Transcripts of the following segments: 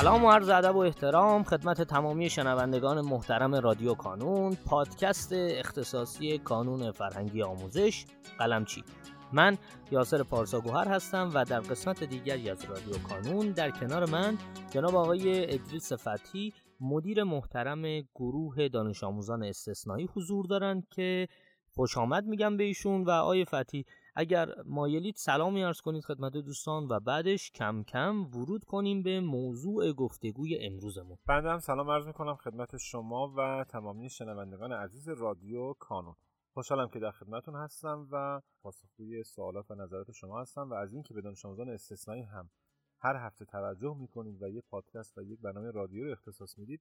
سلام و عرض ادب و احترام خدمت تمامی شنوندگان محترم رادیو کانون پادکست اختصاصی کانون فرهنگی آموزش قلمچی. من یاسر پارساگوهر هستم و در قسمت دیگری از رادیو کانون در کنار من جناب آقای ادریس فتحی مدیر محترم گروه دانش آموزان استثنایی حضور دارند که خوش آمد میگم به ایشون و آقای فتحی اگر مایلید سلامی ارز کنید خدمت دوستان و بعدش کم کم ورود کنیم به موضوع گفتگوی امروزمون. بنده هم سلام عرض می‌کنم خدمت شما و تمامی شنوندگان عزیز رادیو کانون. خوشحالم که در خدمتون هستم و پاسخگوی سوالات و نظرات شما هستم و از اینکه به دانش آموزان استثنایی هم هر هفته توجه می‌کنید و یک پادکست و یک برنامه رادیو رو اختصاص می‌دید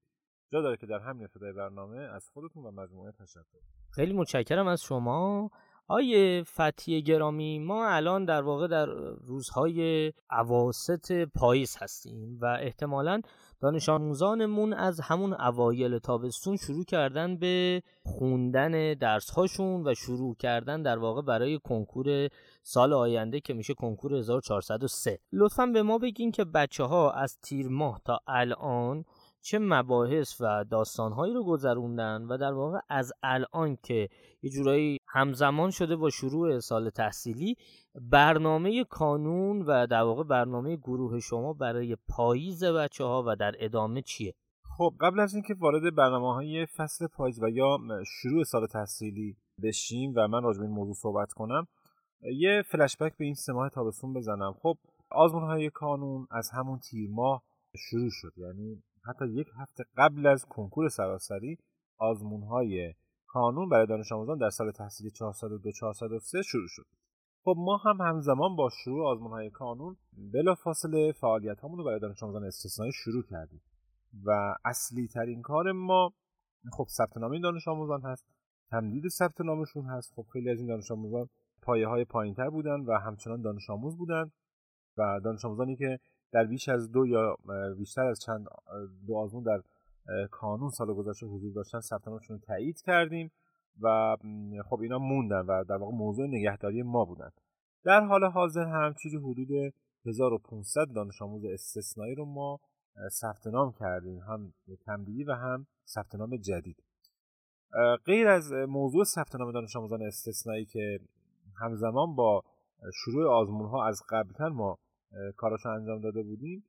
جا داره که در همین ابتدای برنامه از خودتون و مجموعه تشکر خیلی متشکرم از شما. آیه فتی گرامی ما الان در واقع در روزهای عواست پاییز هستیم و احتمالا دانش آموزانمون از همون اوایل تابستون شروع کردن به خوندن درس هاشون و شروع کردن در واقع برای کنکور سال آینده که میشه کنکور 1403 لطفا به ما بگین که بچه ها از تیر ماه تا الان چه مباحث و داستانهایی رو گذروندن و در واقع از الان که یه جورایی همزمان شده با شروع سال تحصیلی برنامه کانون و در واقع برنامه گروه شما برای پاییز بچه ها و در ادامه چیه؟ خب قبل از اینکه وارد برنامه های فصل پاییز و یا شروع سال تحصیلی بشیم و من راجع به این موضوع صحبت کنم یه فلشبک به این سه ماه تابستون بزنم خب آزمون های کانون از همون تیر ماه شروع شد یعنی حتی یک هفته قبل از کنکور سراسری آزمون های کانون برای دانش آموزان در سال تحصیلی 402 403 شروع شد. خب ما هم همزمان با شروع آزمون های کانون بلافاصله فعالیت رو برای دانش آموزان استثنایی شروع کردیم و اصلی ترین کار ما خب ثبت نام دانش آموزان هست تمدید ثبت نامشون هست. خب خیلی از این دانش آموزان پایه های پایین تر بودن و همچنان دانش آموز بودن و دانش آموزانی که در بیش از دو یا بیشتر از چند دو آزمون در کانون سال گذشته حضور داشتن ثبت رو تایید کردیم و خب اینا موندن و در واقع موضوع نگهداری ما بودن. در حال حاضر هم چیزی حدود 1500 دانش آموز استثنایی رو ما ثبت نام کردیم هم تمدیدی و هم ثبت نام جدید. غیر از موضوع ثبت نام دانش آموزان استثنایی که همزمان با شروع آزمون ها از قبلتر ما کاراشو انجام داده بودیم.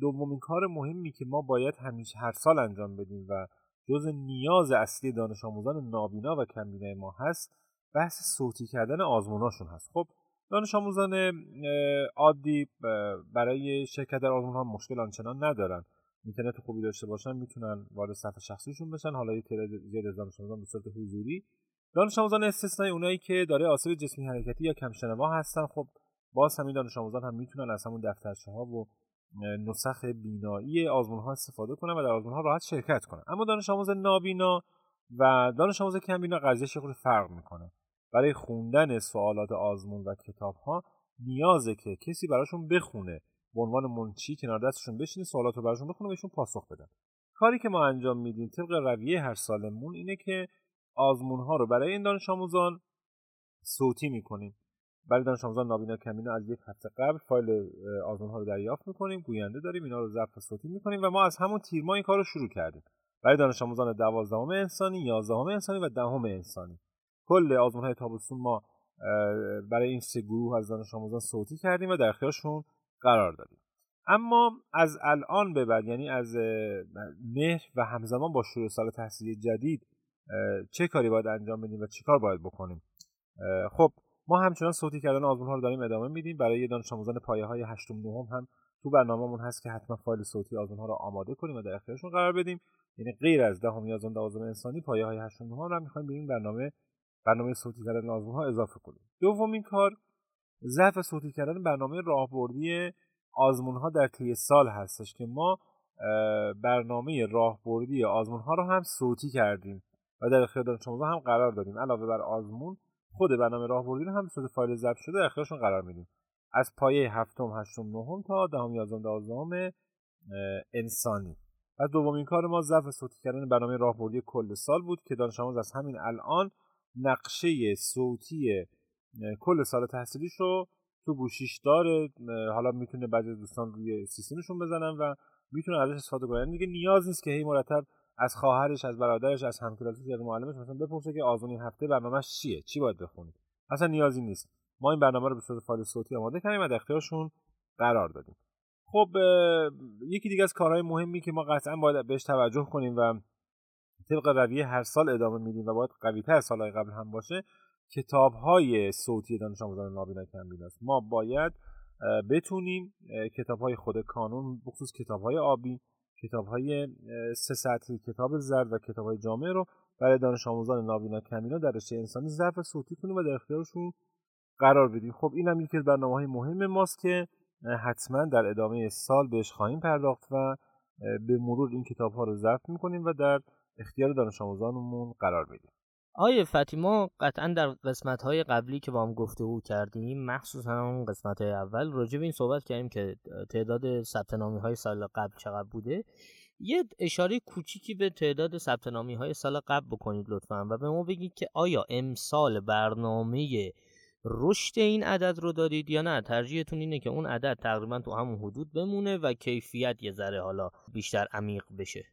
دومین کار مهمی که ما باید همیشه هر سال انجام بدیم و جز نیاز اصلی دانش آموزان نابینا و کمبینای ما هست بحث صوتی کردن آزموناشون هست. خب دانش آموزان عادی برای شرکت در آزمون ها مشکل آنچنان ندارن. اینترنت خوبی داشته باشن می‌تونن وارد صفحه شخصیشون بشن. حالا یه تعداد زیاد دانش آموزان به صورت حضوری. دانش آموزان استثنایی اونایی که داره آسیب جسمی حرکتی یا کمشنوا هستن. خب باز همین دانش آموزان هم می‌تونن از همون دفترچه ها و نسخ بینایی آزمون ها استفاده کنن و در آزمون ها راحت شرکت کنن. اما دانش آموز نابینا و دانش آموز کمبینا قضیه خود فرق می‌کنه؟ برای خوندن سوالات آزمون و کتاب ها نیازه که کسی براشون بخونه به عنوان منچی کنار دستشون بشینه سوالات رو براشون بخونه و بهشون پاسخ بدن کاری که ما انجام میدیم طبق رویه هر سالمون اینه که آزمون ها رو برای این دانش آموزان صوتی می‌کنیم. برای دانش آموزان نابینا کمینا از یک هفته قبل فایل آزمون ها رو دریافت می‌کنیم گوینده داریم اینا رو ضبط صوتی می‌کنیم و ما از همون تیر ما این کار رو شروع کردیم. برای دانش آموزان دوازدهم انسانی یازدهم انسانی و دهم انسانی. کل آزمون های تابستون ما برای این سه گروه از دانش آموزان صوتی کردیم و در اختیارشون قرار دادیم. اما از الان به بعد یعنی از مهر و همزمان با شروع سال تحصیلی جدید چه کاری باید انجام بدیم و چه کار باید بکنیم؟ خب ما همچنان صوتی کردن آزمون ها رو داریم ادامه میدیم. برای دانش آموزان پایه های هشتم نهم هم تو برنامهمون هست که حتما فایل صوتی آزمون ها رو آماده کنیم و در اختیارشون قرار بدیم. یعنی غیر از دهم یازدهم دوازدهم انسانی پایه های هشتم نهم رو هم می‌خوایم به این برنامه برنامه صوتی کردن آزمون ها اضافه کنیم. دومین کار ضعف صوتی کردن برنامه راهبردی آزمون ها در طی سال هستش که ما برنامه راهبردی آزمون ها رو هم صوتی کردیم و در اختیار دانش هم قرار دادیم. علاوه بر آزمون خود برنامه راهبردی رو هم به صورت فایل ضبط شده اختیارشون قرار میدیم. از پایه هفتم هشتم نهم تا دهم یازدهم دوازدهم انسانی. و دومین کار ما ضبط صوتی کردن برنامه راهبردی کل سال بود که دانش آموز از همین الان نقشه صوتی کل سال تحصیلیش رو تو گوشیش داره. حالا می‌تونه بعضی دوستان روی سیستمشون بزنن و می‌تونه ازش استفاده کنه یعنی دیگه نیاز نیست که هی مرتب از خواهرش از برادرش از همکلاسیش از معلمش مثلا بپرسه که آزمون هفته برنامهش چیه؟ چی باید بخونید؟ اصلا نیازی نیست. ما این برنامه رو به صورت فایل صوتی آماده کردیم و اختیارشون قرار دادیم. خب یکی دیگه از کارهای مهمی که ما قطعا باید بهش توجه کنیم و طبق رویه هر سال ادامه میدیم و باید قویتر سالهای قبل هم باشه کتاب های صوتی دانش آموزان نابینا کمبیناست ما باید بتونیم کتاب های خود کانون بخصوص کتاب های آبی کتاب های سه سطحی کتاب زرد و کتاب های جامعه رو برای دانش آموزان نابینا کمینا در رشته انسانی ظرف صوتی کنیم و در اختیارشون قرار بدیم. خب این هم یکی از برنامه های مهم ماست که حتما در ادامه سال بهش خواهیم پرداخت و به مرور این کتاب ها رو ضبط می‌کنیم و در اختیار دانش آموزانمون قرار میدیم. آیه فاطیما قطعا در قسمت های قبلی که با هم گفته او کردیم مخصوصا اون قسمت های اول راجع به این صحبت کردیم که تعداد ثبت نامی های سال قبل چقدر بوده. یه اشاره کوچیکی به تعداد ثبت نامی های سال قبل بکنید لطفا و به ما بگید که آیا امسال برنامه رشد این عدد رو دارید یا نه؟ ترجیحتون اینه که اون عدد تقریبا تو همون حدود بمونه و کیفیت یه ذره حالا بیشتر عمیق بشه.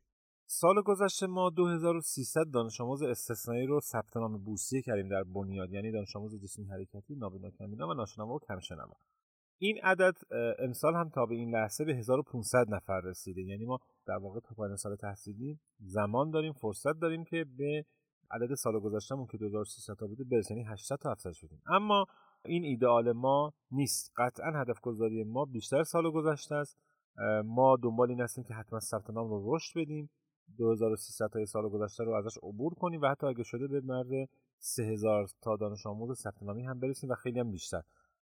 سال گذشته ما 2300 دانش آموز استثنایی رو ثبت نام بورسیه کردیم در بنیاد یعنی دانش آموز جسمی حرکتی نابینا کمینا و ناشنوا و کمشنوا. این عدد امسال هم تا به این لحظه به 1500 نفر رسیده. یعنی ما در واقع تا پایان سال تحصیلی زمان داریم فرصت داریم که به عدد سال گذشتهمون که 2300 تا بوده برسیم. یعنی 800 تا 700 شدیم. اما این ایدئال ما نیست. قطعا هدف گذاری ما بیشتر سال گذشته است. ما دنبال این هستیم که حتما ثبت نام رو رشد بدیم. 2300 تا سال گذشته رو ازش عبور کنیم و حتی اگه شده به مرد 3000 تا دانش آموز ثبت نامی هم برسیم و خیلی هم بیشتر.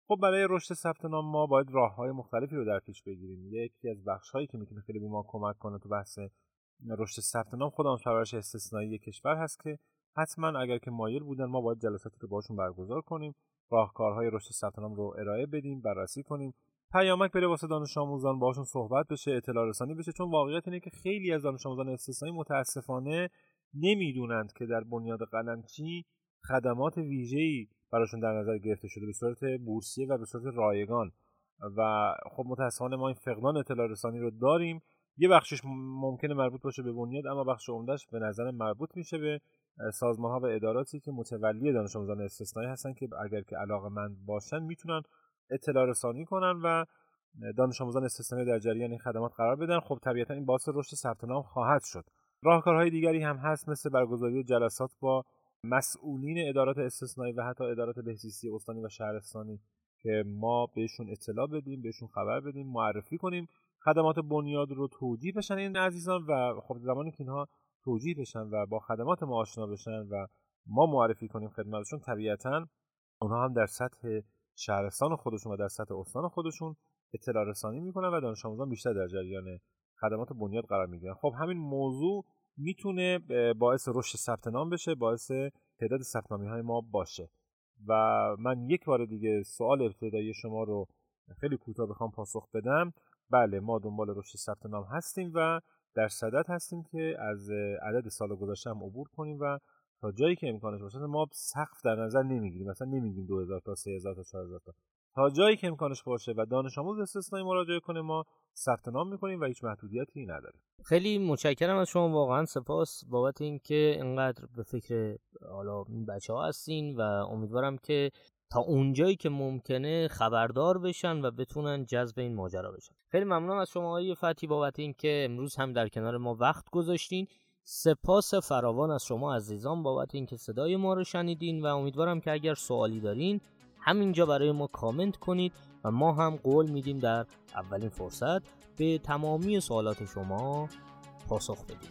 خب برای رشد ثبت نام ما باید راه های مختلفی رو در پیش بگیریم. یکی از بخش هایی که می‌تونه خیلی به ما کمک کنه تو بحث رشد ثبت نام خود پرورش استثنایی کشور هست که حتما اگر که مایل بودن ما باید جلساتی رو باشون برگزار کنیم راهکارهای رشد ثبت نام رو ارائه بدیم بررسی کنیم پیامک بره واسه دانش آموزان باشون صحبت بشه اطلاع رسانی بشه. چون واقعیت اینه که خیلی از دانش آموزان استثنایی متاسفانه نمی‌دونند که در بنیاد قلمچی خدمات ویژه‌ای براشون در نظر گرفته شده به صورت بورسیه و به صورت رایگان. و خب متاسفانه ما این فقدان اطلاع رسانی رو داریم. یه بخشش ممکنه مربوط باشه به بنیاد اما بخش عمدهش به نظر مربوط میشه به سازمان ها و اداراتی که متولی دانش آموزان استثنایی هستن که اگر که علاقه مند باشن می‌تونن اطلاع رسانی کنن و دانش آموزان استثنایی در جریان این خدمات قرار بدن. خب طبیعتا این باعث رشد ثبت نام خواهد شد. راهکارهای دیگری هم هست مثل برگزاری جلسات با مسئولین ادارات استثنایی و حتی ادارات بهزیستی استانی و شهرستانی که ما بهشون اطلاع بدیم بهشون خبر بدیم معرفی کنیم. خدمات بنیاد رو توجیه بشن این عزیزان و خب زمانی که اینها توجیه بشن و با خدمات ما آشنا بشن و ما معرفی کنیم خدمتشون طبیعتا اونها هم در سطح شهرستان خودشون و در سطح استان خودشون اطلاع رسانی می‌کنن و دانش آموزان بیشتر در جریان خدمات بنیاد قرار می‌گیرن. خب همین موضوع می‌تونه باعث رشد ثبت نام بشه باعث تعداد ثبت های ما باشه. و من یک بار دیگه سوال ابتدایی شما رو خیلی کوتاه بخوام پاسخ بدم. بله ما دنبال رشد ثبت نام هستیم و در صدد هستیم که از عدد سال گذشته هم عبور کنیم و تا جایی که امکانش باشه ما سقف در نظر نمی‌گیریم. مثلا نمیگیم 2000 تا 3000 تا 4000 تا. تا جایی که امکانش باشه و دانش آموز استثنایی مراجعه کنه ما ثبت نام می‌کنیم و هیچ محدودیتی نداره. خیلی متشکرم از شما واقعا. سپاس بابت اینکه اینقدر به فکر حالا بچه ها هستین و امیدوارم که تا اونجایی که ممکنه خبردار بشن و بتونن جذب این ماجرا بشن. خیلی ممنونم از شما آقای فتی بابت اینکه امروز هم در کنار ما وقت گذاشتین. سپاس فراوان از شما عزیزان بابت اینکه صدای ما رو شنیدین و امیدوارم که اگر سوالی دارین همینجا برای ما کامنت کنید و ما هم قول میدیم در اولین فرصت به تمامی سوالات شما پاسخ بدیم.